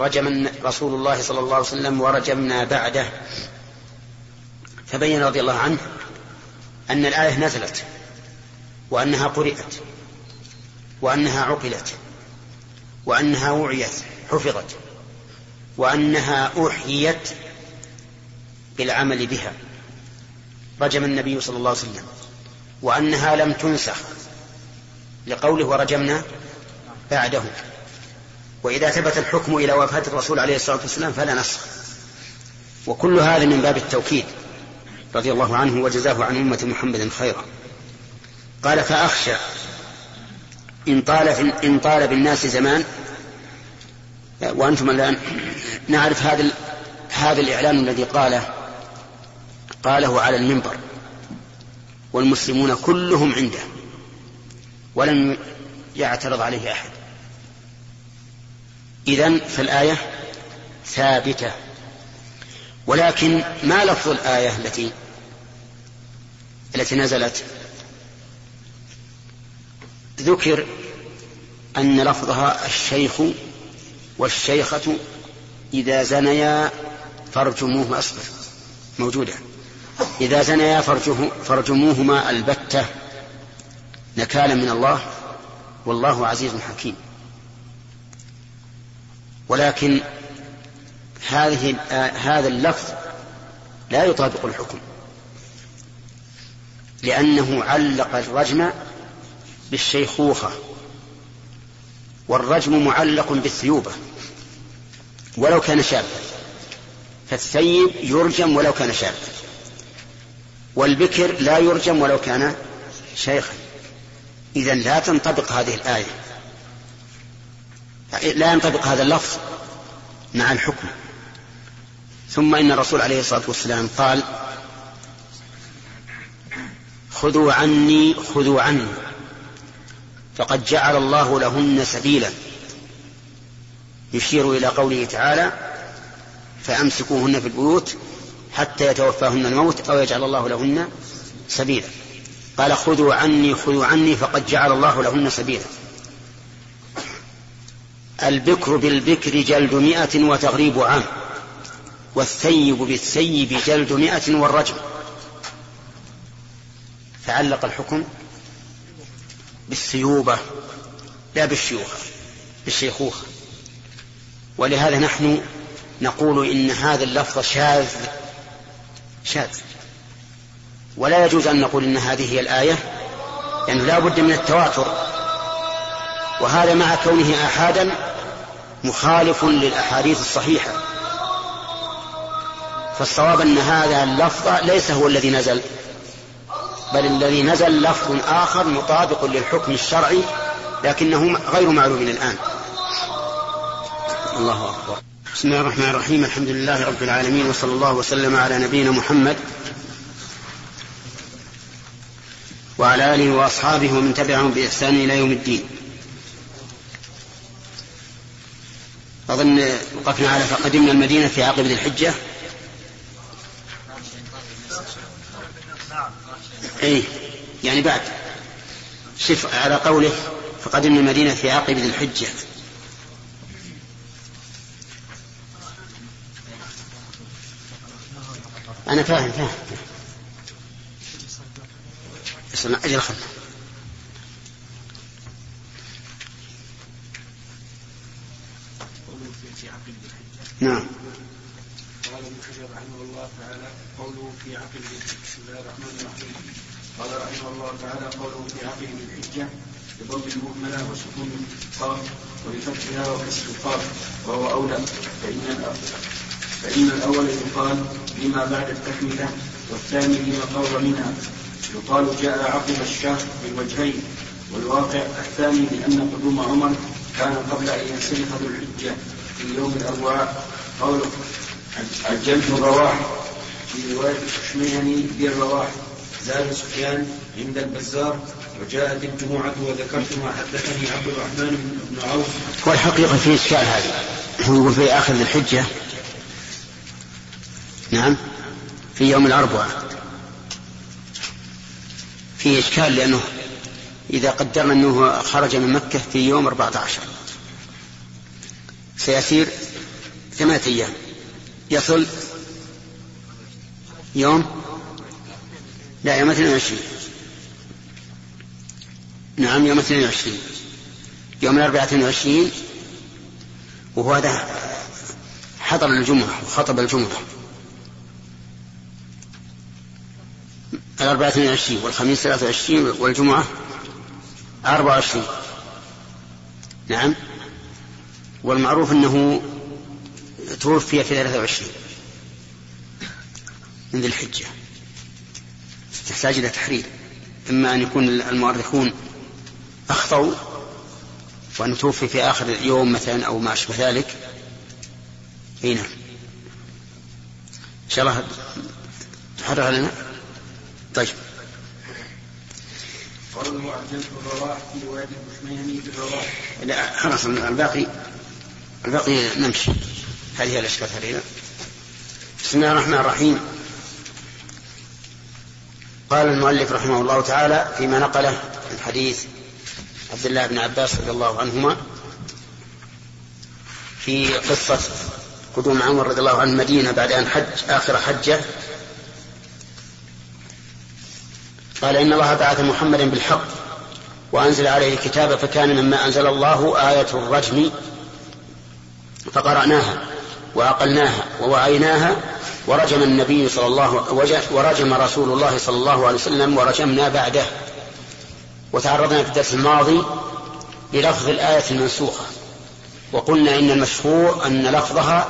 رجم رسول الله صلى الله عليه وسلم ورجمنا بعده. فبين رضي الله عنه أن الآية نزلت وأنها قرئت وأنها عقلت وأنها وعيت حفظت وأنها أحيت بالعمل بها. رجم النبي صلى الله عليه وسلم وأنها لم تنسخ لقوله ورجمنا بعده. وإذا ثبت الحكم إلى وفاة الرسول عليه الصلاة والسلام فلا نسخ وكل هذا من باب التوكيد رضي الله عنه وجزاه عن أمة محمد خيرا. قال فأخشى إن طال إن طال بالناس زمان. وأنتم الآن نعرف هذا هذا الإعلان الذي قاله قاله على المنبر. والمسلمون كلهم عنده. ولم يعترض عليه أحد. إذن فالآية ثابتة. ولكن ما لفظ الآية التي التي نزلت؟ ذكر أن لفظها الشيخ والشيخة إذا زنيا فارجموه أصبر موجودة. إذا زنيا فرجه فرجموهما البتة نكالا من الله والله عزيز حكيم. ولكن هذه هذا اللفظ لا يطابق الحكم لأنه علق الرجم بالشيخوخة والرجم معلق بالثيوبة ولو كان شابا فالثيب يرجم ولو كان شابا والبكر لا يرجم ولو كان شيخا. إذا لا تنطبق هذه الآية. لا ينطبق هذا اللفظ مع الحكم. ثم إن الرسول عليه الصلاة والسلام قال خذوا عني خذوا عني فقد جعل الله لهن سبيلا. يشير إلى قوله تعالى فأمسكوهن في البيوت حتى يتوفاهن الموت أو يجعل الله لهن سبيلا. قال خذوا عني خذوا عني فقد جعل الله لهن سبيلا. البكر بالبكر جلد مئة وتغريب عام والثيب بالثيب جلد مئة والرجم. فعلق الحكم بالثيوبة لا بالشيوخة بالشيخوخة. ولهذا نحن نقول إن هذا اللفظ شاذ شاذ. ولا يجوز أن نقول إن هذه هي الآية لأنه لا بد من التواتر. وهذا مع كونه آحادا مخالف للأحاديث الصحيحة. فالصواب أن هذا اللفظ ليس هو الذي نزل بل الذي نزل لفظ آخر مطابق للحكم الشرعي لكنه غير معلوم الآن. الله أكبر. بسم الله الرحمن الرحيم. الحمد لله رب العالمين وصلى الله وسلم على نبينا محمد وعلى آله وأصحابه ومن تبعهم بإحسان إلى يوم الدين. أظن وقفنا على فقدمنا المدينة في عقب ذي الحجة. أي يعني بعد. شف على قوله فقدمنا المدينة في عقب ذي الحجة. أنا فاهم فاهم. أجل خلنا. نعم. قال ابن حجر رحمه الله تعالى قوله في عقل بسم الله الرحمن الرحيم. قال رحمه الله تعالى قوله في عقل الحجة بضم المهملة وسكون القاف وبفتحها وكسر القاف وهو أولى. فإن فإن الأول يقال لما بعد التكملة والثاني لما قرب منها. يقال جاء عقب الشهر بالوجهين. والواقع الثاني لأن قدوم عمر كان قبل أن ينسلخ ذو الحجة. في يوم الأربعاء قوله عجلت الرواح في رواية الشميهني بالرواح زاد سفيان عند البزار وجاءت الجمعة وذكرت ما حدثني عبد الرحمن بن عوف. والحقيقة في إشكال هذا. هو يقول في آخر الحجة. نعم. في يوم الأربعاء. في إشكال لأنه إذا قدرنا أنه خرج من مكة في يوم 14 سيسير ثمانية أيام. يصل يوم لا يوم 22 نعم يوم 22 يوم الأربعاء 22 وهو هذا حضر الجمعة وخطب الجمعة. الأربعاء 22 والخميس 23 والجمعة 24 نعم. والمعروف أنه توفي في 23 من ذي الحجة. تحتاج إلى تحرير. إما أن يكون المؤرخون أخطأوا وأن توفي في آخر اليوم مثلا أو ما أشبه ذلك. أي نعم. إن شاء الله تحرر لنا. طيب. قال المعجم في الرواح في وادي في الرواح لا خلاص الباقي الباقي نمشي. هذه هي الأشكال علينا بسم الله الرحمن الرحيم. قال المؤلف رحمه الله تعالى فيما نقله من حديث عبد الله بن عباس رضي الله عنهما في قصة قدوم عمر رضي الله عنه المدينة بعد أن حج آخر حجة. قال إن الله بعث محمدا بالحق وأنزل عليه الكتاب فكان مما أنزل الله آية الرجم فقرأناها وعقلناها ووعيناها ورجم النبي صلى الله ورجم رسول الله صلى الله عليه وسلم ورجمنا بعده. وتعرضنا في الدرس الماضي للفظ الآية المنسوخة. وقلنا إن المشهور أن لفظها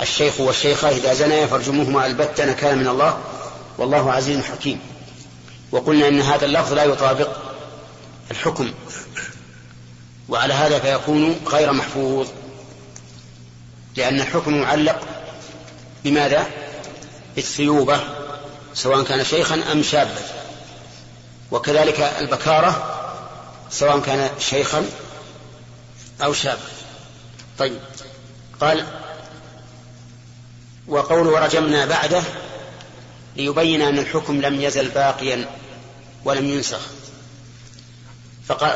الشيخ والشيخة إذا زنيا فارجموهما البتة نكالا من الله. والله عزيز حكيم. وقلنا إن هذا اللفظ لا يطابق الحكم. وعلى هذا فيكون غير محفوظ. لأن الحكم معلق بماذا؟ بالثيوبة سواء كان شيخا أم شابا. وكذلك البكارة سواء كان شيخا أو شابا. طيب. قال وقول ورجمنا بعده ليبين أن الحكم لم يزل باقيا ولم ينسخ.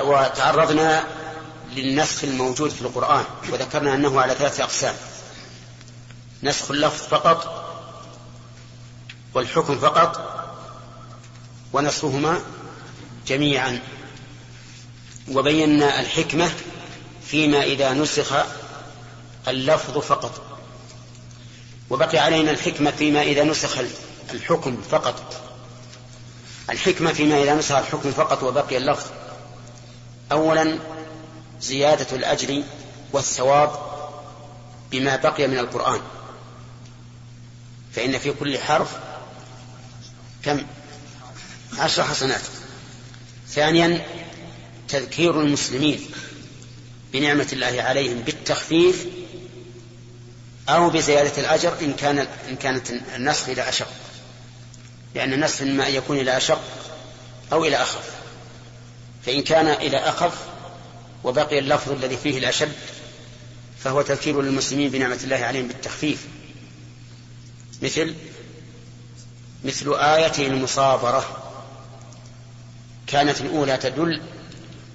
وتعرضنا للنسخ الموجود في القرآن وذكرنا أنه على ثلاثة أقسام. نسخ اللفظ فقط والحكم فقط ونسخهما جميعا. وبينا الحكمة فيما إذا نسخ اللفظ فقط. وبقي علينا الحكمة فيما إذا نسخ الحكم فقط. الحكمة فيما إذا نسخ الحكم فقط وبقي اللفظ. أولا زيادة الأجر والثواب بما بقي من القرآن. فإن في كل حرف كم؟ عشر حسنات. ثانيا تذكير المسلمين بنعمة الله عليهم بالتخفيف أو بزيادة الأجر إن كان إن كانت النسخ إلى أشق. لأن النسخ إما أن يكون إلى أشق أو إلى أخف. فإن كان إلى أخف وبقي اللفظ الذي فيه الأشد فهو تذكير للمسلمين بنعمة الله عليهم بالتخفيف. مثل مثل آية المصابرة كانت الأولى تدل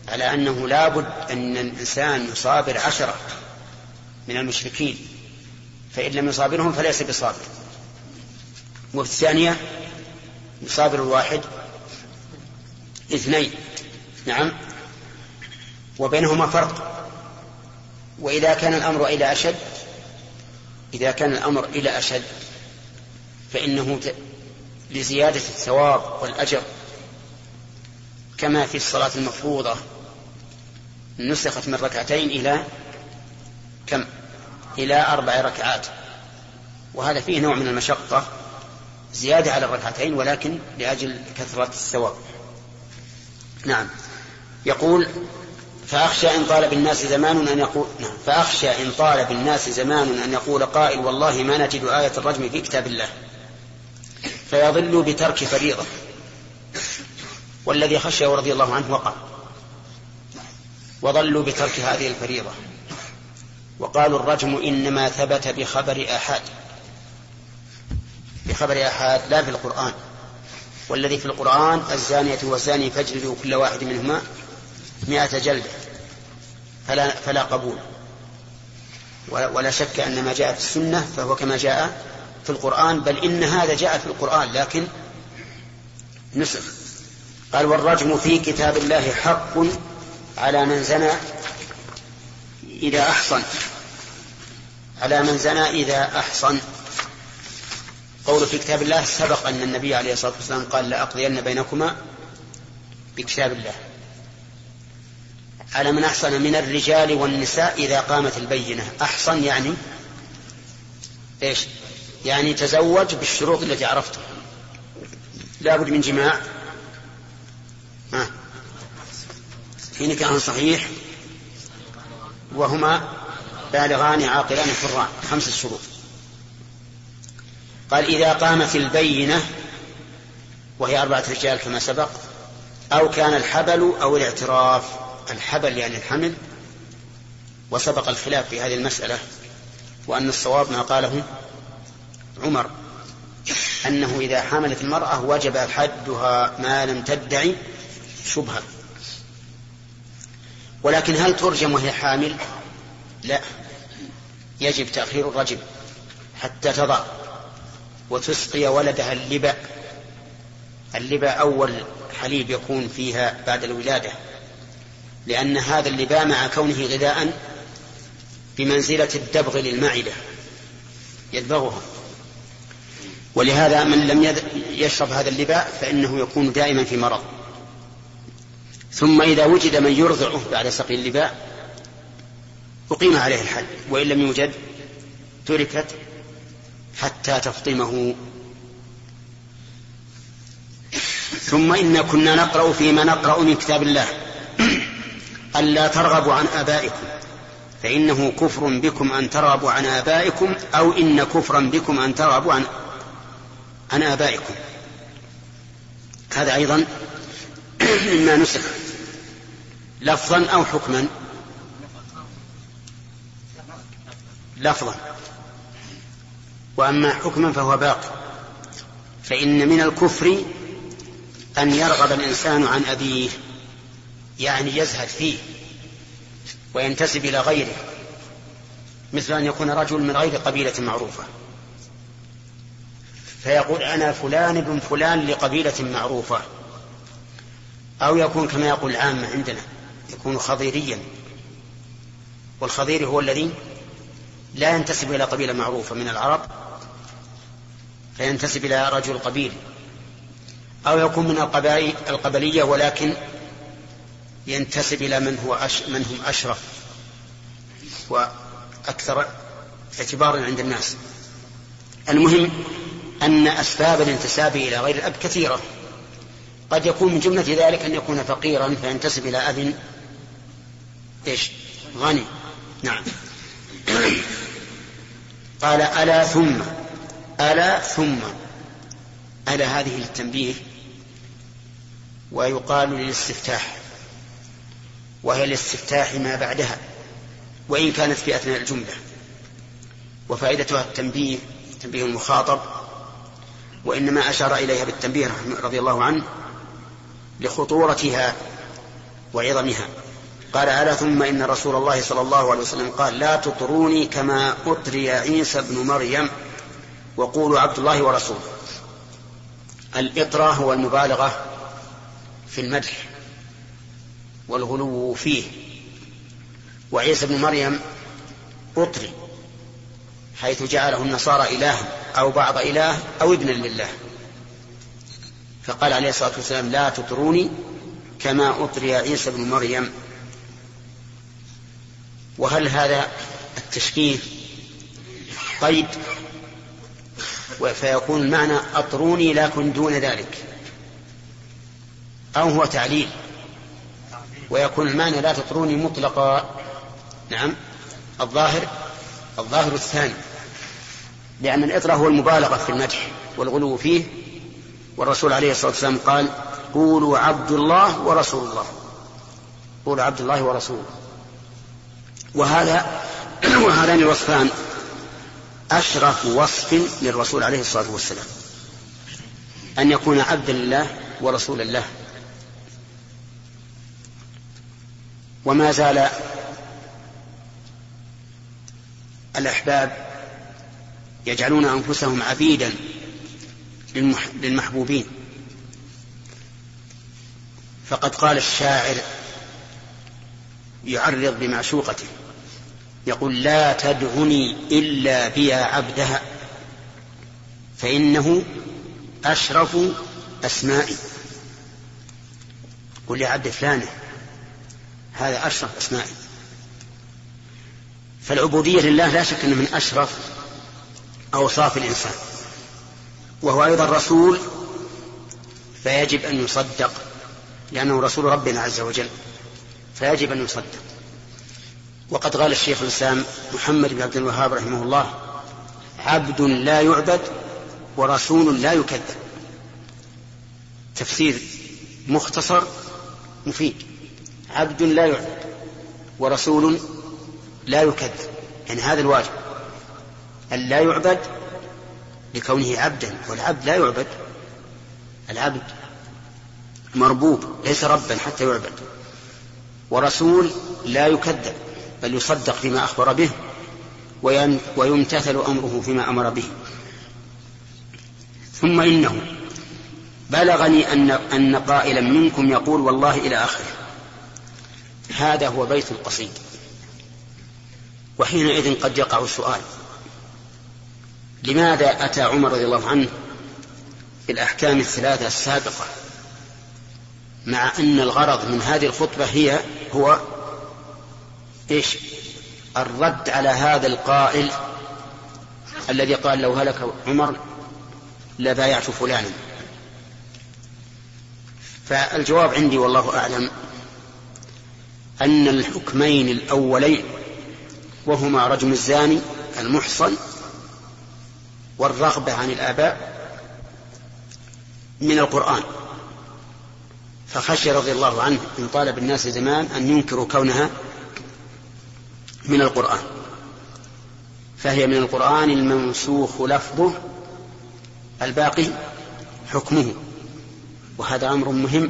على أنه لا بد أن الإنسان يصابر عشرة من المشركين فإن لم يصابرهم فليس بصابر. وفي الثانية يصابر الواحد اثنين. نعم. وبينهما فرق. وإذا كان الأمر إلى أشد إذا كان الأمر إلى أشد فإنه لزيادة الثواب والأجر كما في الصلاة المفروضة. نسخت من ركعتين إلى كم؟ إلى أربع ركعات. وهذا فيه نوع من المشقة زيادة على الركعتين ولكن لأجل كثرة الثواب. نعم. يقول فأخشى إن طال بالناس زمان أن يقول نعم. فأخشى إن طال بالناس زمان أن يقول قائل والله ما نجد آية الرجم في كتاب الله. فيضل بترك فريضة. والذي خشي رضي الله عنه وقع. وضلوا بترك هذه الفريضة. وقالوا الرجم إنما ثبت بخبر آحاد بخبر آحاد لا في القرآن. والذي في القرآن الزانية والزاني فاجلدوا كل واحد منهما مئة جلدة. فلا, فلا قبول. ولا شك أن ما جاء في السنة فهو كما جاء في القرآن بل إن هذا جاء في القرآن لكن نسخ. قال والرجم في كتاب الله حق على من زنى إذا أحصن. على من زنى إذا أحصن. قول في كتاب الله سبق أن النبي عليه الصلاة والسلام قال لأقضين بينكما بكتاب الله. على من أحصن من الرجال والنساء إذا قامت البينة. أحصن يعني إيش؟ يعني تزوج بالشروط التي عرفتها لابد من جماع. في نكاح صحيح وهما بالغان عاقلان حران خمس شروط قال إذا قامت البينة وهي أربعة رجال كما سبق أو كان الحبل أو الاعتراف. الحبل يعني الحمل. وسبق الخلاف في هذه المسألة وأن الصواب ما قاله عمر أنه إذا حملت المرأة وجب حدها ما لم تدعي شبهة. ولكن هل ترجم وهي حامل؟ لا. يجب تأخير الرجم حتى تضع وتسقي ولدها اللبأ. اللبأ أول حليب يكون فيها بعد الولادة. لأن هذا اللباء مع كونه غذاء بمنزلة الدبغ للمعدة يدبغها. ولهذا من لم يشرب هذا اللباء فإنه يكون دائما في مرض. ثم إذا وجد من يرضعه بعد سقي اللباء أقيم عليه الحد وإن لم يوجد تركت حتى تفطمه. ثم إن كنا نقرأ فيما نقرأ من كتاب الله. ألا ترغبوا عن آبائكم فإنه كفر بكم أن ترغبوا عن آبائكم أو إن كفرا بكم أن ترغبوا عن عن آبائكم. هذا أيضا مما نسخ. لفظا أو حكما. لفظا. وأما حكما فهو باق فإن من الكفر أن يرغب الإنسان عن أبيه يعني يزهد فيه وينتسب إلى غيره مثل أن يكون رجل من غير قبيلة معروفة. فيقول أنا فلان ابن فلان لقبيلة معروفة. أو يكون كما يقول العامة عندنا يكون خضيريا. والخضير هو الذي لا ينتسب إلى قبيلة معروفة من العرب فينتسب إلى رجل قبيل. أو يكون من القبائل القبلية ولكن ينتسب إلى من هو أش من هم أشرف وأكثر اعتبارا عند الناس. المهم أن أسباب الانتساب إلى غير الأب كثيرة. قد يكون من جملة ذلك أن يكون فقيرا فينتسب إلى أب. إيش؟ غني. نعم. قال ألا ثم؟ ألا ثم؟ ألا هذه للتنبيه. ويقال للاستفتاح. وهي الاستفتاح ما بعدها. وإن كانت في أثناء الجملة. وفائدتها التنبيه تنبيه المخاطب. وإنما أشار إليها بالتنبيه رضي الله عنه لخطورتها وعظمها. قال ألا ثم إن رسول الله صلى الله عليه وسلم قال لا تطروني كما أطري عيسى بن مريم وقولوا عبد الله ورسوله. الإطرة هو المبالغة في المدح والغلو فيه. وعيسى بن مريم أطري. حيث جعله النصارى إلها أو بعض إله أو ابنا لله. فقال عليه الصلاة والسلام لا تطروني كما أطري عيسى بن مريم. وهل هذا التشكيل قيد؟ فيكون المعنى أطروني لكن دون ذلك. أو هو تعليل. ويكون المعنى لا تطروني مطلقا. نعم. الظاهر الظاهر الثاني. لأن الإطراء هو المبالغة في المدح والغلو فيه. والرسول عليه الصلاة والسلام قال قولوا عبد الله ورسول الله. قولوا عبد الله ورسوله. وهذا وهذان الوصفان أشرف وصف للرسول عليه الصلاة والسلام. أن يكون عبدا لله ورسولا له. وما زال الأحباب يجعلون أنفسهم عبيدا للمحبوبين. فقد قال الشاعر يعرض بمعشوقته يقول لا تدعني إلا بيا عبدها فإنه أشرف أسمائي. قل يا عبد فلانة هذا أشرف أسمائي. فالعبودية لله لا شك أنه من أشرف أوصاف الإنسان وهو أيضا رسول فيجب أن يصدق لأنه رسول ربنا عز وجل فيجب أن يصدق. وقد قال الشيخ الإسلام محمد بن عبد الوهاب رحمه الله عبد لا يعبد ورسول لا يكذب. تفسير مختصر مفيد. عبد لا يعبد ورسول لا يكذب. يعني هذا الواجب. أن لا يعبد لكونه عبدا والعبد لا يعبد العبد مربوب ليس ربا حتى يعبد ورسول لا يكذب بل يصدق فيما أخبر به ويمتثل أمره فيما أمر به. ثم إنه بلغني أن أن قائلا منكم يقول والله إلى آخره هذا هو بيت القصيد. وحينئذ قد يقع السؤال لماذا أتى عمر رضي الله عنه بالأحكام الثلاثة السابقة؟ مع أن الغرض من هذه الخطبة هي هو إيش؟ الرد على هذا القائل الذي قال لو هلك عمر لبايعت فلانا. فالجواب عندي والله أعلم أن الحكمين الأولين وهما رجم الزاني المحصن والرغبة عن الآباء من القرآن. فخشي رضي الله عنه إن طال بالناس زمان أن ينكروا كونها من القرآن. فهي من القرآن المنسوخ لفظه الباقي حكمه. وهذا أمر مهم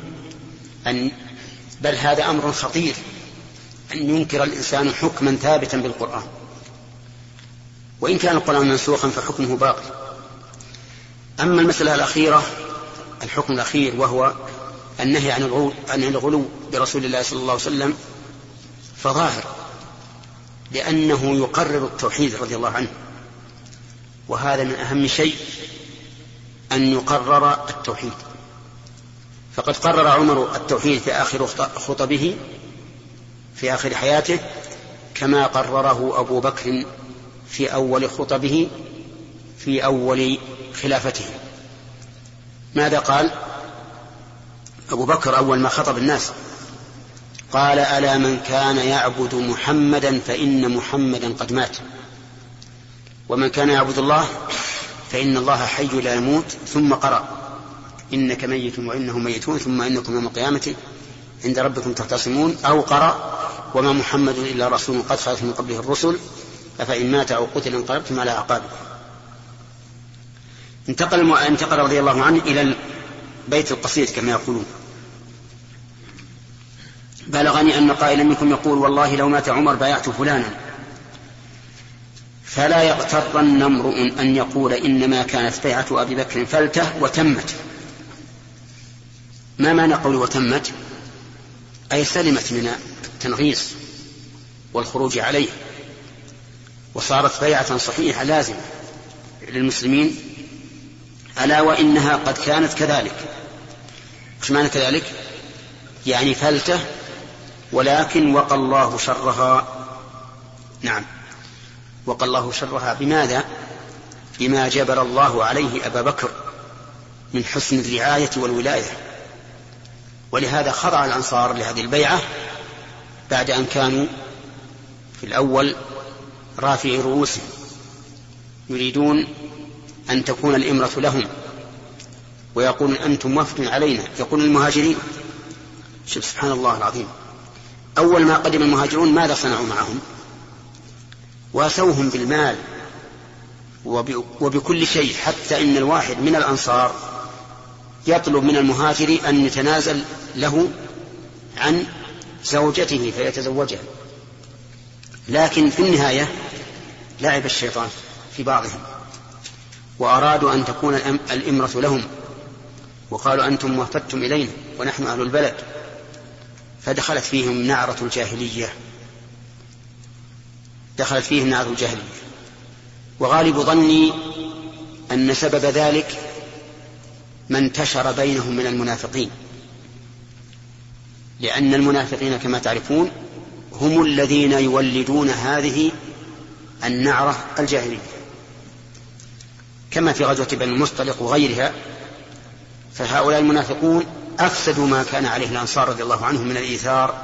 أن بل هذا أمر خطير أن ينكر الإنسان حكما ثابتا بالقرآن. وإن كان القرآن منسوخا فحكمه باقي أما المسألة الأخيرة الحكم الأخير وهو النهي عن الغلو, عن الغلو برسول الله صلى الله عليه وسلم فظاهر لأنه يقرر التوحيد رضي الله عنه. وهذا من أهم شيء أن يقرر التوحيد. فقد قرر عمر التوحيد في آخر خطبه في آخر حياته كما قرره أبو بكر في أول خطبه في أول خلافته. ماذا قال؟ أبو بكر أول ما خطب الناس. قال ألا من كان يعبد محمدا فإن محمدا قد مات. ومن كان يعبد الله فإن الله حي لا يموت ثم قرأ. إنك ميت وإنهم ميتون ثم إنكم يوم القيامة عند ربكم تختصمون. أو قرأ وما محمد إلا رسول قد خلت من قبله الرسل. أفإن مات أو قتل انقلبتم على أعقابكم. انتقل انتقل رضي الله عنه إلى البيت القصيد كما يقولون. بلغني أن قائلا منكم يقول والله لو مات عمر بايعت فلانا. فلا يغترن امرؤ أن يقول إنما كانت بيعة أبي بكر فلتة وتمت. ما معنى قول وتمت؟ أي سلمت من التنغيص والخروج عليه. وصارت بيعة صحيحة لازمة للمسلمين ألا وإنها قد كانت كذلك. وش معنى كذلك؟ يعني فلتة ولكن وقى الله شرها. نعم. وقى الله شرها بماذا؟ بما جبر الله عليه أبا بكر من حسن الرعاية والولاية. ولهذا خضع الأنصار لهذه البيعة بعد أن كانوا في الأول رافعي رؤوسهم يريدون أن تكون الإمرة لهم ويقول أنتم وفد علينا. يقول المهاجرين شوف سبحان الله العظيم. أول ما قدم المهاجرون ماذا صنعوا معهم؟ وأسوهم بالمال وبكل شيء حتى إن الواحد من الأنصار يطلب من المهاجر أن يتنازل له عن زوجته فيتزوجها. لكن في النهاية لعب الشيطان في بعضهم وأرادوا أن تكون الإمرة لهم وقالوا أنتم وفدتم إلينا ونحن أهل البلد فدخلت فيهم نعرة الجاهلية. دخلت فيهم نعرة الجاهلية. وغالب ظني أن سبب ذلك ما انتشر بينهم من المنافقين. لأن المنافقين كما تعرفون هم الذين يولدون هذه النعرة الجاهلية. كما في غزوة بني المصطلق وغيرها فهؤلاء المنافقون أفسدوا ما كان عليه الأنصار رضي الله عنهم من الإيثار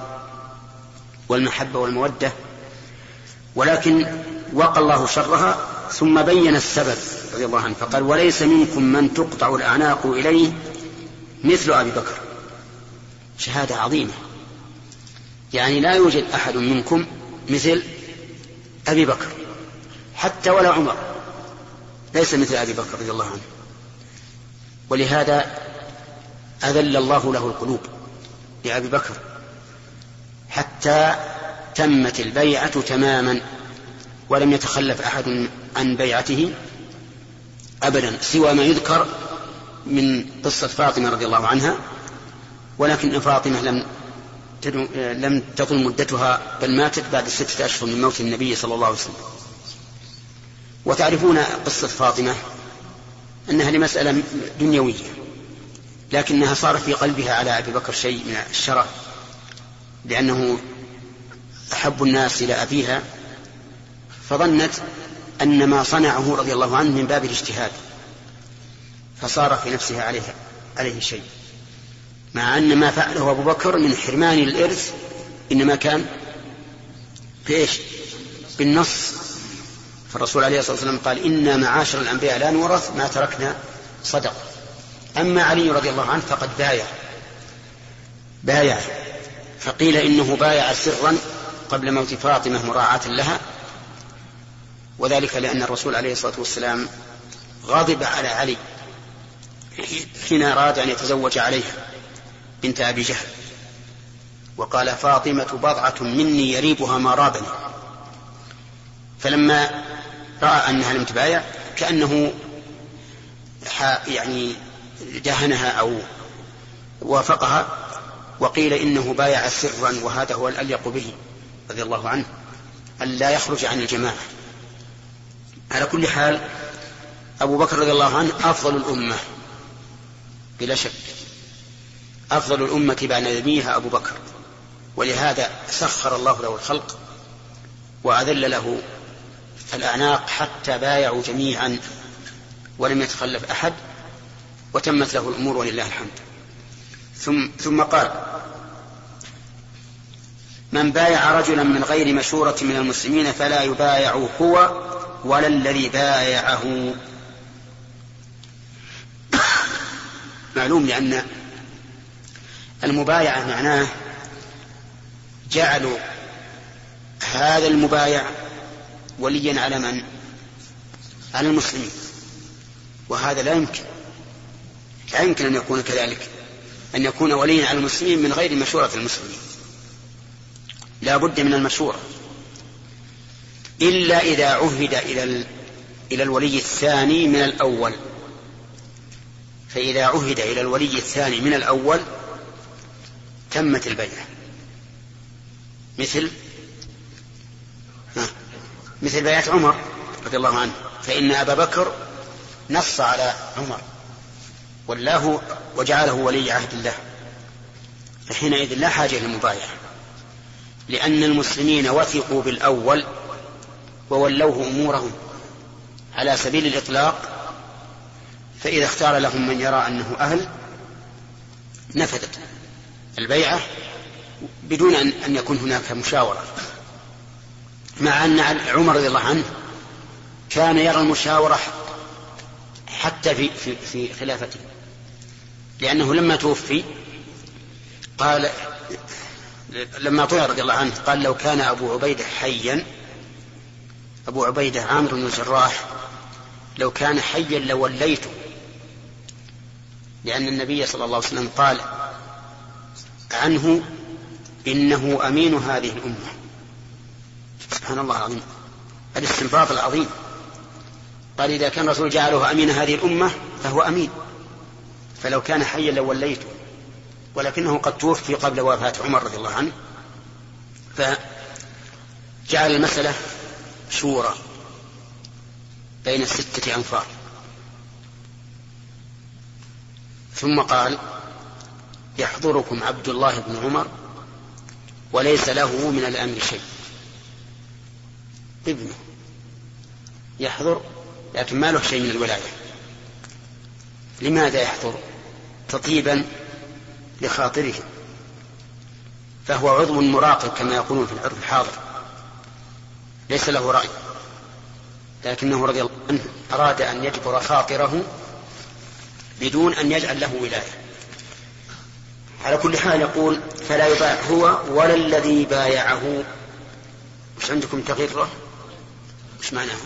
والمحبة والمودة ولكن وقى الله شرها ثم بين السبب رضي الله عنه فقال وليس منكم من تقطع الأعناق إليه مثل أبي بكر. شهادة عظيمة. يعني لا يوجد أحد منكم مثل أبي بكر. حتى ولا عمر. ليس مثل أبي بكر رضي الله عنه. ولهذا أذل الله له القلوب لأبي بكر. حتى تمت البيعة تماما ولم يتخلف أحد عن بيعته أبدا سوى ما يذكر من قصة فاطمة رضي الله عنها. ولكن فاطمة لم لم تطل مدتها بل ماتت بعد ستة أشهر من موت النبي صلى الله عليه وسلم. وتعرفون قصة فاطمة أنها لمسألة دنيوية لكنها صار في قلبها على أبي بكر شيء من الشرف لأنه أحب الناس إلى أبيها فظنت أن ما صنعه رضي الله عنه من باب الاجتهاد فصار في نفسها عليه عليه شيء مع أن ما فعله أبو بكر من حرمان الإرث إنما كان في إيش بالنص. فالرسول عليه الصلاة والسلام قال إنا معاشر الأنبياء لا نورث ما تركنا صدق. أما علي رضي الله عنه فقد بايع. بايع. فقيل إنه بايع سرا قبل موت فاطمة مراعاة لها وذلك لأن الرسول عليه الصلاة والسلام غضب على علي حين أراد أن يتزوج عليها بنت أبي جهل. وقال فاطمة بضعة مني يريبها ما رابني. فلما رأى أنها لم تبايع كأنه يعني دهنها أو وافقها وقيل إنه بايع سرا وهذا هو الأليق به رضي الله عنه أن لا يخرج عن الجماعة. على كل حال أبو بكر رضي الله عنه أفضل الأمة بلا شك. أفضل الأمة بعد نبيها أبو بكر ولهذا سخر الله له الخلق وأذل له الأعناق حتى بايعوا جميعا ولم يتخلف أحد وتمت له الأمور ولله الحمد. ثم, ثم قال من بايع رجلا من غير مشورة من المسلمين فلا يبايع هو ولا الذي بايعه. معلوم لأن المبايعة معناه جعلوا هذا المبايع وليا على من؟ على المسلمين. وهذا لا يمكن. لا يمكن أن يكون كذلك. أن يكون وليا على المسلمين من غير مشورة المسلمين. لا بد من المشورة. إلا إذا عهد إلى إلى الولي الثاني من الأول. فإذا عهد إلى الولي الثاني من الأول تمت البيعة. مثل مثل بيعة عمر رضي الله عنه. فإن أبا بكر نص على عمر والله وجعله ولي عهد الله. فحينئذ لا حاجة للمبايعة لأن المسلمين وثقوا بالأول وولوه أمورهم على سبيل الإطلاق. فإذا اختار لهم من يرى أنه أهل نفذت البيعة بدون أن يكون هناك مشاورة. مع أن عمر رضي الله عنه كان يرى المشاورة حتى في في في خلافته. لأنه لما توفي قال لما طلع رضي الله عنه قال لو كان أبو عبيدة حيا أبو عبيدة عامر بن الجراح لو كان حيا لوليته. لأن النبي صلى الله عليه وسلم قال عنه إنه أمين هذه الأمة. سبحان الله العظيم. الاستنباط العظيم. قال إذا كان الرسول جعله أمين هذه الأمة فهو أمين. فلو كان حيا لوليته ولكنه قد توفي قبل وفاة عمر رضي الله عنه. فجعل المسألة شورى بين الستة أنفار. ثم قال يحضركم عبد الله بن عمر وليس له من الأمر شيء. ابنه يحضر لكن ما له شيء من الولاية. لماذا يحضر؟ تطيبا لخاطره. فهو عضو مراقب كما يقولون في العرف الحاضر. ليس له رأي. لكنه رضي الله عنه أراد أن يجبر خاطره بدون أن يجعل له ولاية. على كل حال يقول فلا يباع هو ولا الذي بايعه. وش عندكم تغره وش معناه؟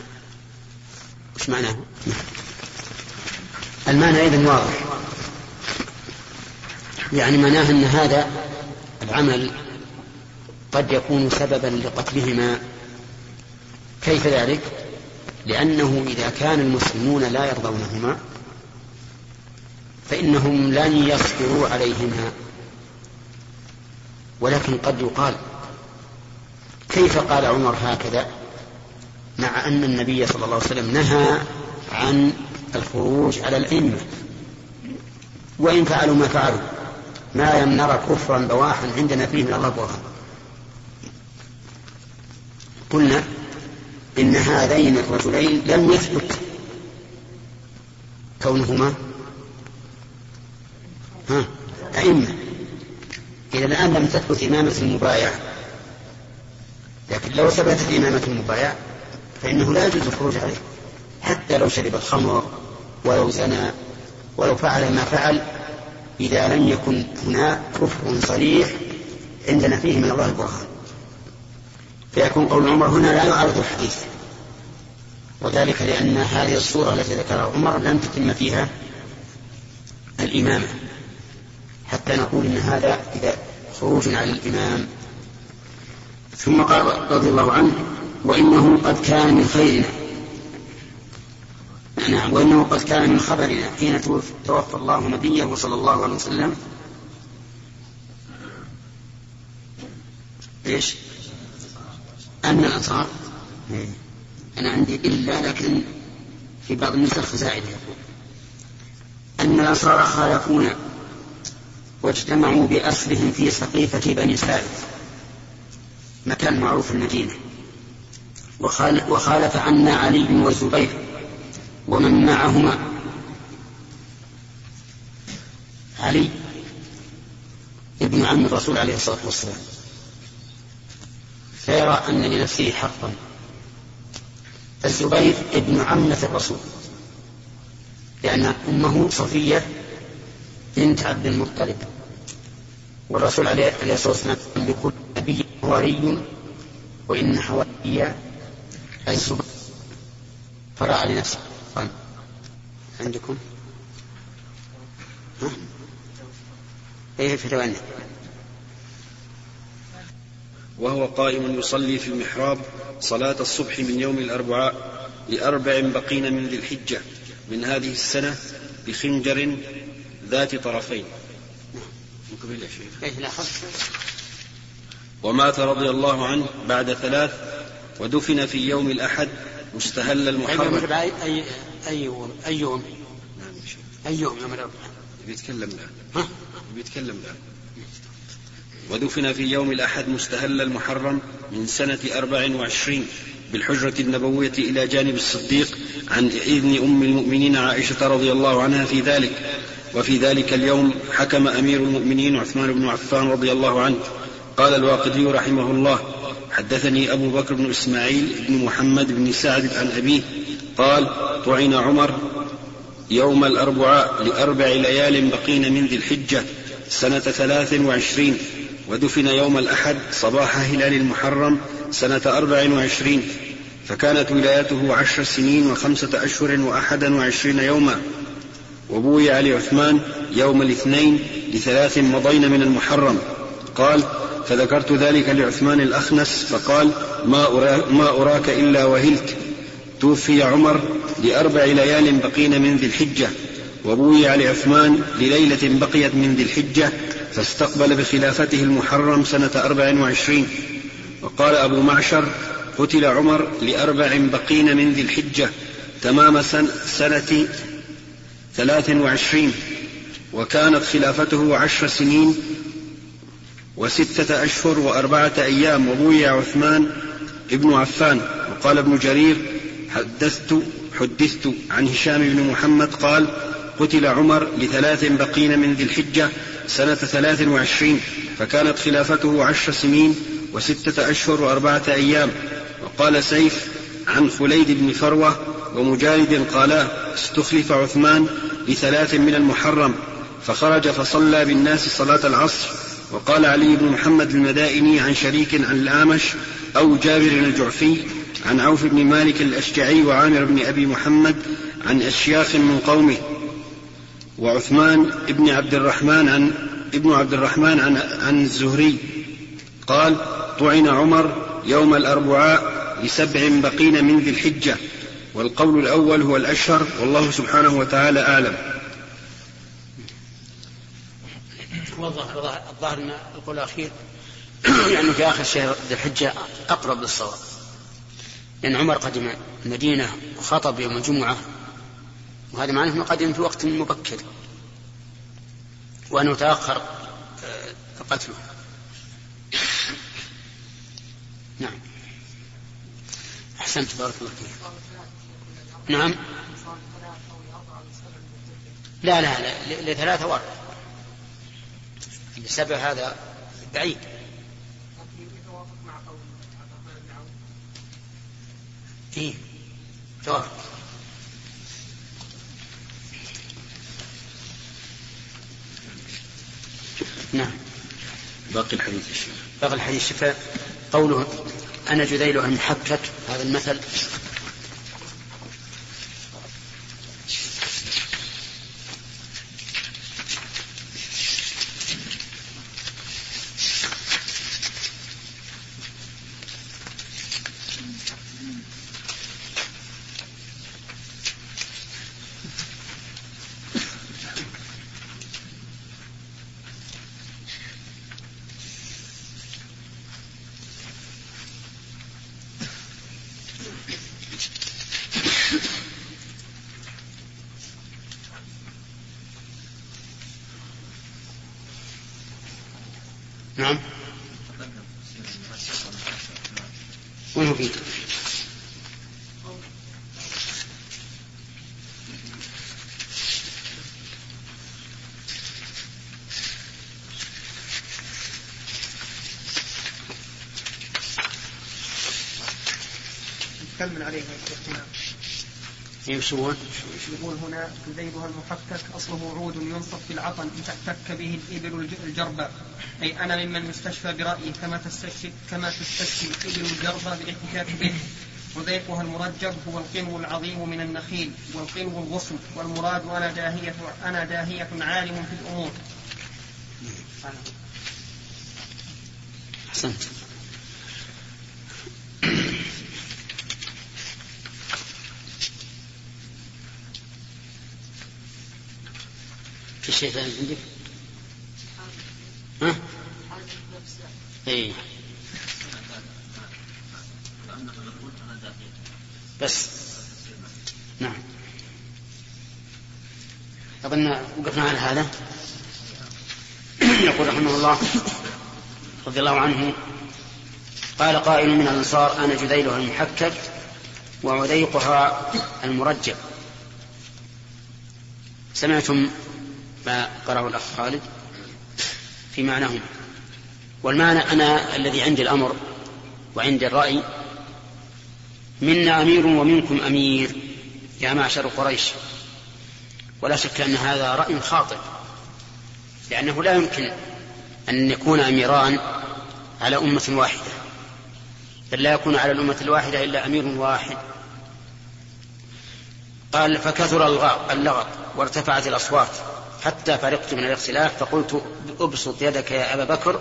وش معناه؟ المعنى أيضا واضح. يعني معناه أن هذا العمل قد يكون سببا لقتلهما. كيف ذلك؟ لأنه إذا كان المسلمون لا يرضونهما فإنهم لن يصبروا عليهما. ولكن قد يقال كيف قال عمر هكذا؟ مع أن النبي صلى الله عليه وسلم نهى عن الخروج على الأئمة. وإن فعلوا ما فعلوا. ما لم نرى كفرا بواحا عندنا فيه من الله برهان قلنا إن هذين الرجلين لم يثبت كونهما ها أئمة. إذا الآن لم تثبت إمامة المبايع لكن لو ثبتت إمامة المبايع فإنه لا يجوز الخروج عليه حتى لو شرب الخمر ولو زنى ولو فعل ما فعل إذا لم يكن هناك كفر صريح عندنا فيه من الله البرهان. فيكون قول عمر هنا لا يعارض الحديث وذلك لأن هذه الصورة التي ذكرها عمر لم تتم فيها الإمامة حتى نقول إن هذا إذا خروج على الإمام. ثم قال رضي الله عنه وإنه قد كان من خيرنا نعم وإنه قد كان من خبرنا حين توفى الله نبيه صلى الله عليه وسلم. إيش؟ أن الأنصار. أنا عندي إلا لكن في بعض النسخ زائدة. يقول أن الأنصار خالفونا واجتمعوا بأصلهم في سقيفة بني سالم مكان معروف المدينة. وخالف عنا علي والزبير ومن معهما. علي ابن عم الرسول عليه الصلاة والسلام. فيرى أن لنفسه حقا. الزبير ابن عمة الرسول. لأن أمه صفية بنت عبد المطلب. والرسول عليه الصلاة والسلام لكل نبي حواري وإن حواري الزبير فرأى لنفسه قال عندكم؟ ها؟ إيه في وهو قائم يصلي في المحراب صلاة الصبح من يوم الأربعاء لأربع بقين من ذي الحجة من هذه السنة بخنجر ذات طرفين. إيه، ومات رضي الله عنه بعد ثلاث ودفن في يوم الأحد مستهل المحرم. أي أي أي يوم أي يوم؟ أي يوم يوم الأربعاء بيتكلم الآن ها؟ بيتكلم الآن ودفن في يوم الأحد مستهل المحرم من سنة أربع وعشرين بالحجرة النبوية إلى جانب الصديق عن إذن أم المؤمنين عائشة رضي الله عنها في ذلك. وفي ذلك اليوم حكم أمير المؤمنين عثمان بن عفان رضي الله عنه. قال الواقدي رحمه الله حدثني أبو بكر بن إسماعيل بن محمد بن سعد عن أبيه قال طعن عمر يوم الأربعاء لأربع ليال بقين من ذي الحجة سنة ثلاث وعشرين ودفن يوم الأحد صباح هلال المحرم سنة أربع وعشرين فكانت ولايته عشر سنين وخمسة أشهر وأحدا وعشرين يوما. وبويع لعثمان يوم الاثنين لثلاث مضين من المحرم. قال فذكرت ذلك لعثمان الأخنس فقال ما, أرا ما أراك إلا وهلت. توفي عمر لأربع ليال بقين من ذي الحجة وبويع لعثمان لليلة بقيت من ذي الحجة فاستقبل بخلافته المحرم سنة أربع وعشرين. وقال أبو معشر قتل عمر لأربع بقين من ذي الحجة تمام سنة ثلاث وعشرين. وكانت خلافته عشر سنين وستة أشهر وأربعة أيام وبويع عثمان ابن عفان وقال ابن جرير حدثت حدثت عن هشام بن محمد قال قتل عمر لثلاث بقين من ذي الحجة سنة ثلاث وعشرين فكانت خلافته عشر سنين وستة أشهر وأربعة أيام. وقال سيف عن خليد بن فروة ومجالد قالا استخلف عثمان لثلاث من المحرم فخرج فصلى بالناس صلاة العصر وقال علي بن محمد المدائني عن شريك عن الأعمش أو جابر الجعفي عن عوف بن مالك الأشجعي وعامر بن أبي محمد عن أشياخ من قومه وعثمان ابن عبد الرحمن عن ابن عبد الرحمن عن عن الزهري. قال طعن عمر يوم الأربعاء لسبع بقين من ذي الحجة والقول الأول هو الأشهر والله سبحانه وتعالى أعلم. والظاهر الظاهر أن القول الأخير لأنه يعني في آخر شهر ذي الحجة أقرب للصواب. لأن عمر قدم المدينة وخطب يوم الجمعة وهذا معناه أنه قدم في وقت مبكر وأنه تأخر آه، قتله. نعم. أحسنت بارك الله فيك. نعم. لا لا لا لثلاثة وارد لسبع هذا بعيد. إيه توافق. نعم. باقي الحديث الشيخ باقي الحديث. شفاء قوله أنا جذيلها المحكك هذا المثل نعم وين هو فيه؟ يكمل عليه يمشون يشبهون هنا ذيلها المحكك أصله عود ينصب في العطن تحتك به الإبل الجربة. أي أنا ممن يستشفى برأيي كما تستشفي كما تستشفي الإبل الجربة بالاحتكاك به. وذيقها المرجب هو القنو العظيم من النخيل والقنو الغصن والمراد أنا داهية أنا داهية عالم في الأمور. أحسنت. شيء ثاني عندك؟ ها؟ اي بس. نعم. أظن وقفنا على هذا. يقول رحمه الله رضي الله عنه قال قائل من الأنصار أنا جذيلها المحكك وعذيقها المرجب سمعتم ما قرأه الأخ خالد في معناهما. والمعنى أنا الذي عندي الأمر وعندي الرأي منا أمير ومنكم أمير يا معشر قريش. ولا شك أن هذا رأي خاطئ لأنه لا يمكن أن يكون أميران على أمة واحدة بل لا يكون على الأمة الواحدة إلا أمير واحد. قال فكثر اللغط وارتفعت الأصوات. حتى فرقت من الاختلاف فقلت أبسط يدك يا أبا بكر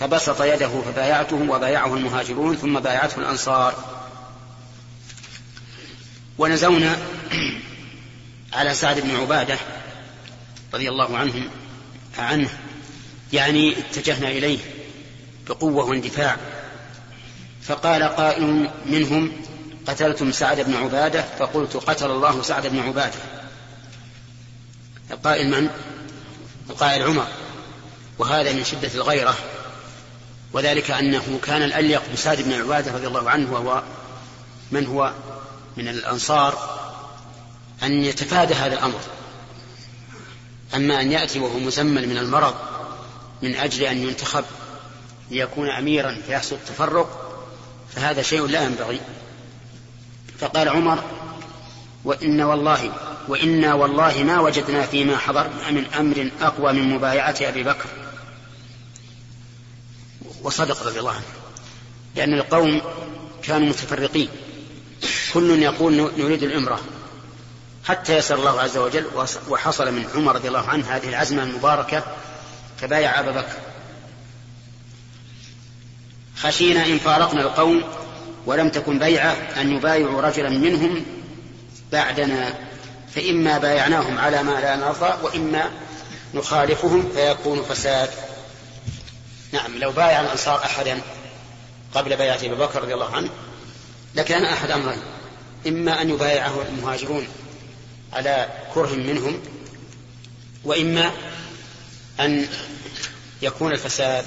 فبسط يده فبايعته وبايعه المهاجرون ثم بايعته الأنصار. ونزونا على سعد بن عبادة رضي الله عنه عنه يعني اتجهنا إليه بقوة واندفاع. فقال قائل منهم قتلتم سعد بن عبادة؟ فقلت قتل الله سعد بن عبادة. القائل من؟ القائل عمر. وهذا من شدة الغيرة. وذلك أنه كان الأليق بسعد بن عبادة رضي الله عنه وهو من هو؟ من الأنصار أن يتفادى هذا الأمر. أما أن يأتي وهو مزمل من المرض من أجل أن ينتخب ليكون أميرا فيحصل التفرق فهذا شيء لا ينبغي. فقال عمر وإن والله وإنا والله ما وجدنا فيما حضرنا من أمر أقوى من مبايعة أبي بكر. وصدق رضي الله عنه. لأن القوم كانوا متفرقين. كل يقول نريد الإمرة حتى يسر الله عز وجل وحصل من عمر رضي الله عنه هذه العزمة المباركة فبايع أبا بكر. خشينا إن فارقنا القوم ولم تكن بيعة أن يبايعوا رجلا منهم بعدنا فإما بايعناهم على ما لا نرضى وإما نخالفهم فيكون فساد. نعم لو بايع الأنصار أحدا قبل بيعة أبي بكر رضي الله عنه لكان أحد أمرين. إما أن يبايعه المهاجرون على كره منهم وإما أن يكون الفساد.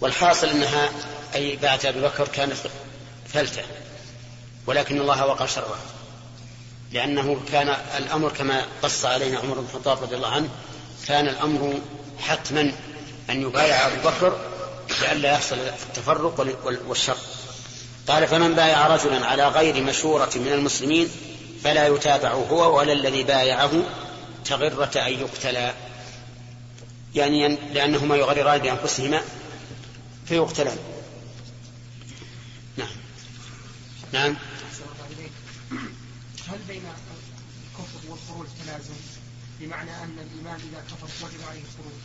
والحاصل أنها أي بعد أبي بكر كانت فلتة ولكن الله وقع شره لأنه كان الأمر كما قص علينا عمر بن الخطاب رضي الله عنه كان الأمر حتما أن يبايع أبو بكر لئلا يحصل التفرق والشر. قال فمن بايع رجلا على غير مشورة من المسلمين فلا يتابع هو ولا الذي بايعه تغرة أن يقتلا. يعني لأنهما يغرران بأنفسهما فيقتلان. نعم. نعم. بين الكفر والخروج تلازم بمعنى أن الإيمان إذا كفر وجب عليه الخروج.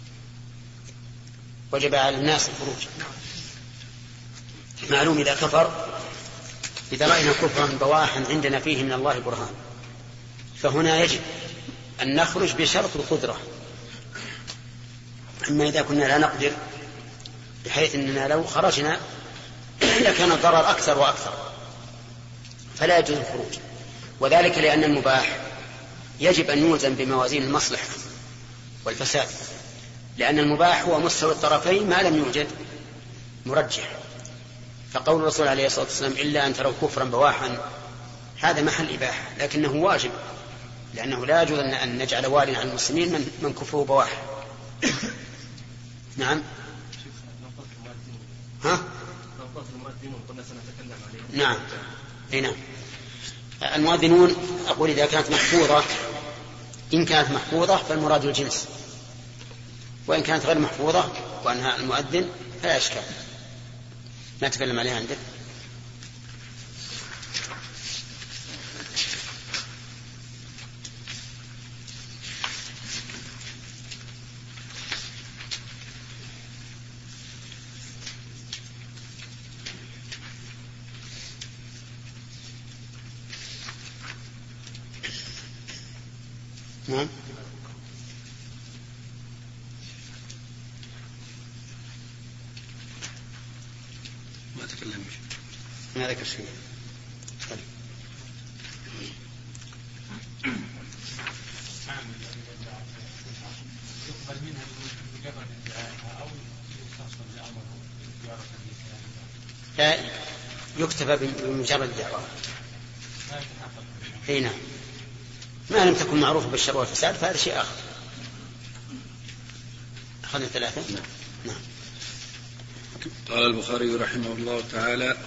وجب على الناس الخروج. نعم. معلوم إذا كفر إذا رأينا كفرا بواحا عندنا فيه من الله برهان. فهنا يجب أن نخرج بشرط القدرة. أما إذا كنا لا نقدر بحيث أننا لو خرجنا لكان الضرر أكثر وأكثر فلا يجوز الخروج. وذلك لأن المباح يجب أن يوزن بموازين المصلحة والفساد لأن المباح هو مستوى الطرفين ما لم يوجد مرجح. فقول الرسول عليه الصلاة والسلام إلا أن تروا كفرا بواحا هذا محل إباحة لكنه واجب لأنه لا يجوز أن نجعل والي على المسلمين من, من كفره بواح نعم. ها؟ نعم. اي نعم. المؤذنون أقول إذا كانت محفوظة إن كانت محفوظة فالمراد الجنس. وإن كانت غير محفوظة وأنها المؤذن فلا إشكال. ما تكلم عليها عندك نعم ما تكلم ما ذكر شيء طيب. لا يكتفى بمجرد الدعوة أي نعم. ما لم تكن معروفة بالشر والفساد فهذا شيء آخر. أخذنا ثلاثة؟ نعم. نعم. قال البخاري رحمه الله تعالى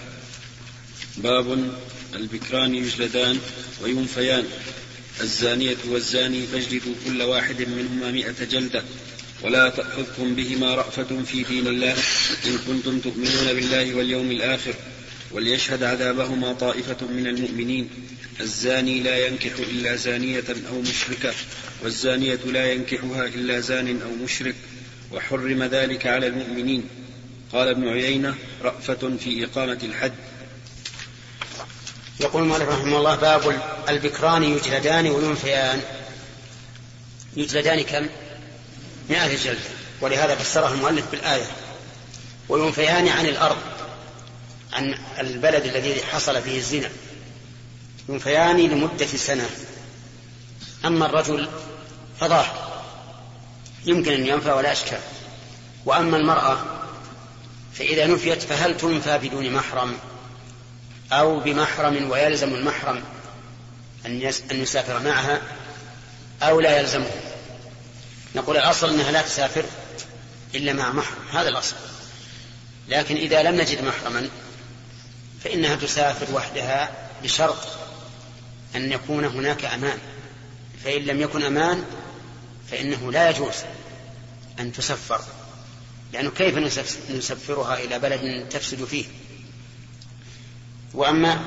باب البكران يجلدان وينفيان. الزانية والزاني فاجلدوا كل واحد منهما مئة جلدة ولا تأخذكم بهما رأفة في دين الله إن كنتم تؤمنون بالله واليوم الآخر. وليشهد عذابهما طائفة من المؤمنين. الزاني لا ينكح إلا زانية أو مشركة والزانية لا ينكحها إلا زان أو مشرك وحرم ذلك على المؤمنين. قال ابن عيينة رأفة في إقامة الحد. يقول المؤلف رحمه الله باب البكران يجلدان وينفيان. يجلدان كم؟ مئة جلدة. ولهذا فسره المؤلف بالآية وينفيان عن الأرض. عن البلد الذي حصل فيه الزنا. ينفيان لمدة سنة. أما الرجل فظاهر. يمكن أن ينفى ولا إشكال. وأما المرأة فإذا نفيت فهل تنفى بدون محرم أو بمحرم ويلزم المحرم أن يسافر معها أو لا يلزمه؟ نقول الأصل أنها لا تسافر إلا مع محرم. هذا الأصل. لكن إذا لم نجد محرما فإنها تسافر وحدها بشرط أن يكون هناك أمان. فإن لم يكن أمان فإنه لا يجوز أن تسفر لأنه كيف نسفرها إلى بلد تفسد فيه؟ وأما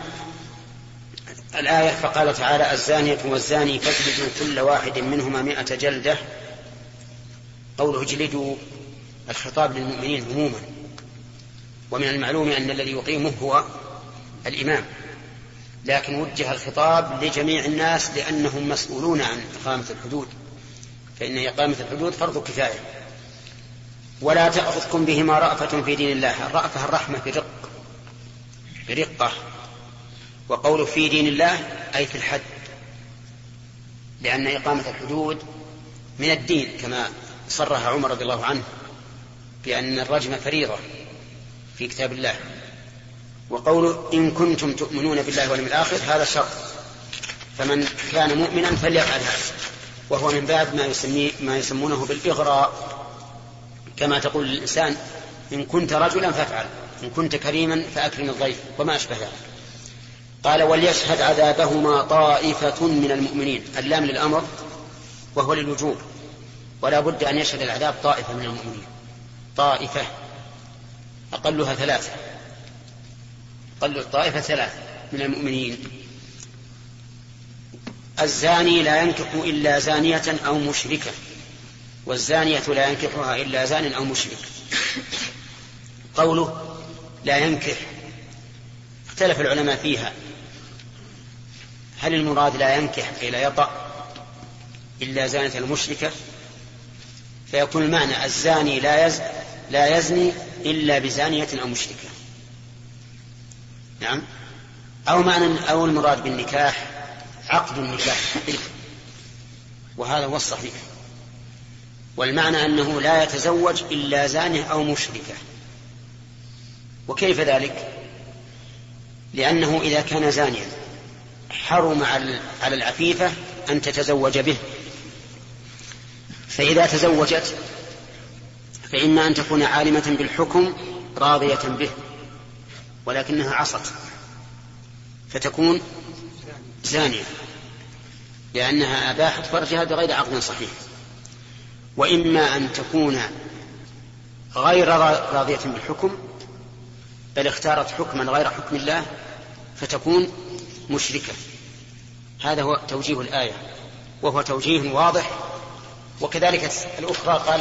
الآية فقال تعالى الزانية والزاني فاجلدوا كل واحد منهما مئة جلدة. قوله اجلدوا الخطاب للمؤمنين عموما. ومن المعلوم أن الذي يقيمه هو الإمام. لكن وجه الخطاب لجميع الناس لأنهم مسؤولون عن إقامة الحدود. فإن إقامة الحدود فرض كفاية. ولا تأخذكم بهما رأفة في دين الله. الرأفة الرحمة برق برقة وقول في دين الله أي في الحد. لأن إقامة الحدود من الدين كما صرح عمر رضي الله عنه بأن الرجم فريضة في كتاب الله. وقول إن كنتم تؤمنون بالله واليوم الآخر هذا شرط. فمن كان مؤمنا فليفعل هذا. وهو من باب ما يسميه ما يسمونه بالإغراء. كما تقول للإنسان إن كنت رجلا فافعل إن كنت كريما فأكرم الضيف وما أشبه ذلك. قال وليشهد عذابهما طائفة من المؤمنين اللام للأمر وهو للوجوب. ولا بد أن يشهد العذاب طائفة من المؤمنين. طائفة أقلها ثلاثة. أقل الطائفة ثلاثة من المؤمنين. الزاني لا ينكح إلا زانية أو مشركة والزانية لا ينكحها إلا زان أو مشرك. قوله لا ينكح اختلف العلماء فيها. هل المراد لا ينكح أي لا يطأ إلا زانية المشركة فيكون المعنى الزاني لا يز لا يزني إلا بزانية أو مشركة. نعم. أو معنى أو المراد بالنكاح عقد النكاح. وهذا هو الصحيح. والمعنى أنه لا يتزوج إلا زانه أو مشركة. وكيف ذلك؟ لأنه إذا كان زانيا حرم على العفيفة أن تتزوج به. فإذا تزوجت فإما أن تكون عالمة بالحكم راضية به. ولكنها عصت فتكون زانية لأنها أباحت فرجها بغير عقد صحيح. وإما أن تكون غير راضية بالحكم بل اختارت حكما غير حكم الله فتكون مشركة. هذا هو توجيه الآية وهو توجيه واضح. وكذلك الأخرى قال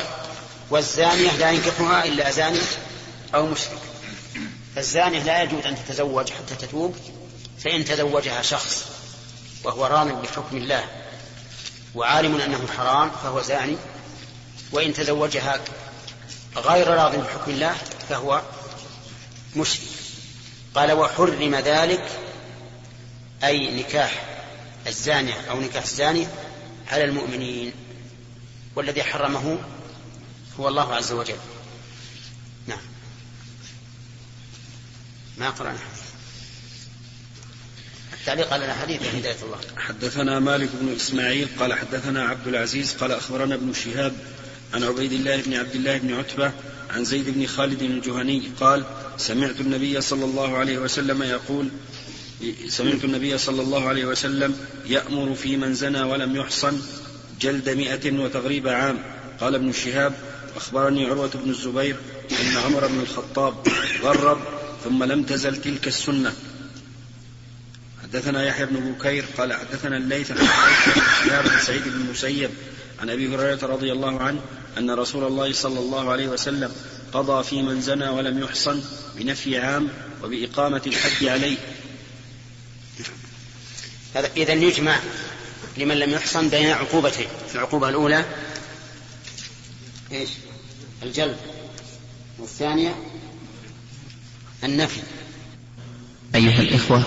والزانية لا ينكحها إلا زاني أو مشرك. فالزانية لا يجوز أن تتزوج حتى تتوب فإن تزوجها شخص وهو رام بحكم الله وعالم أنه حرام فهو زاني وإن تزوجها غير راض بحكم الله فهو مشرك قال وحرم ذلك أي نكاح الزانية أو نكاح الزاني على المؤمنين والذي حرمه هو الله عز وجل. ما قرأنا. التعليق على الحديث هداية الله. حدثنا مالك بن إسماعيل قال حدثنا عبد العزيز قال أخبرنا ابن شهاب عن عبيد الله بن عبد الله بن عتبة عن زيد بن خالد الجهني قال سمعت النبي صلى الله عليه وسلم يقول سمعت النبي صلى الله عليه وسلم يأمر في من زنى ولم يحصن جلد مئة وتغريب عام. قال ابن شهاب أخبرني عروة بن الزبير أن عمر بن الخطاب غرب ثم لم تزل تلك السنة. حدثنا يحيى بن بكير قال حدثنا الليث عن سعيد بن المسيب عن أبي هريرة رضي الله عنه أن رسول الله صلى الله عليه وسلم قضى في من زنى ولم يحصن بنفي عام وبإقامة الحد عليه. إذا يجمع لمن لم يحصن بين عقوبتين. العقوبة الأولى إيش؟ الجلب. والثانية النفي. أيها الإخوة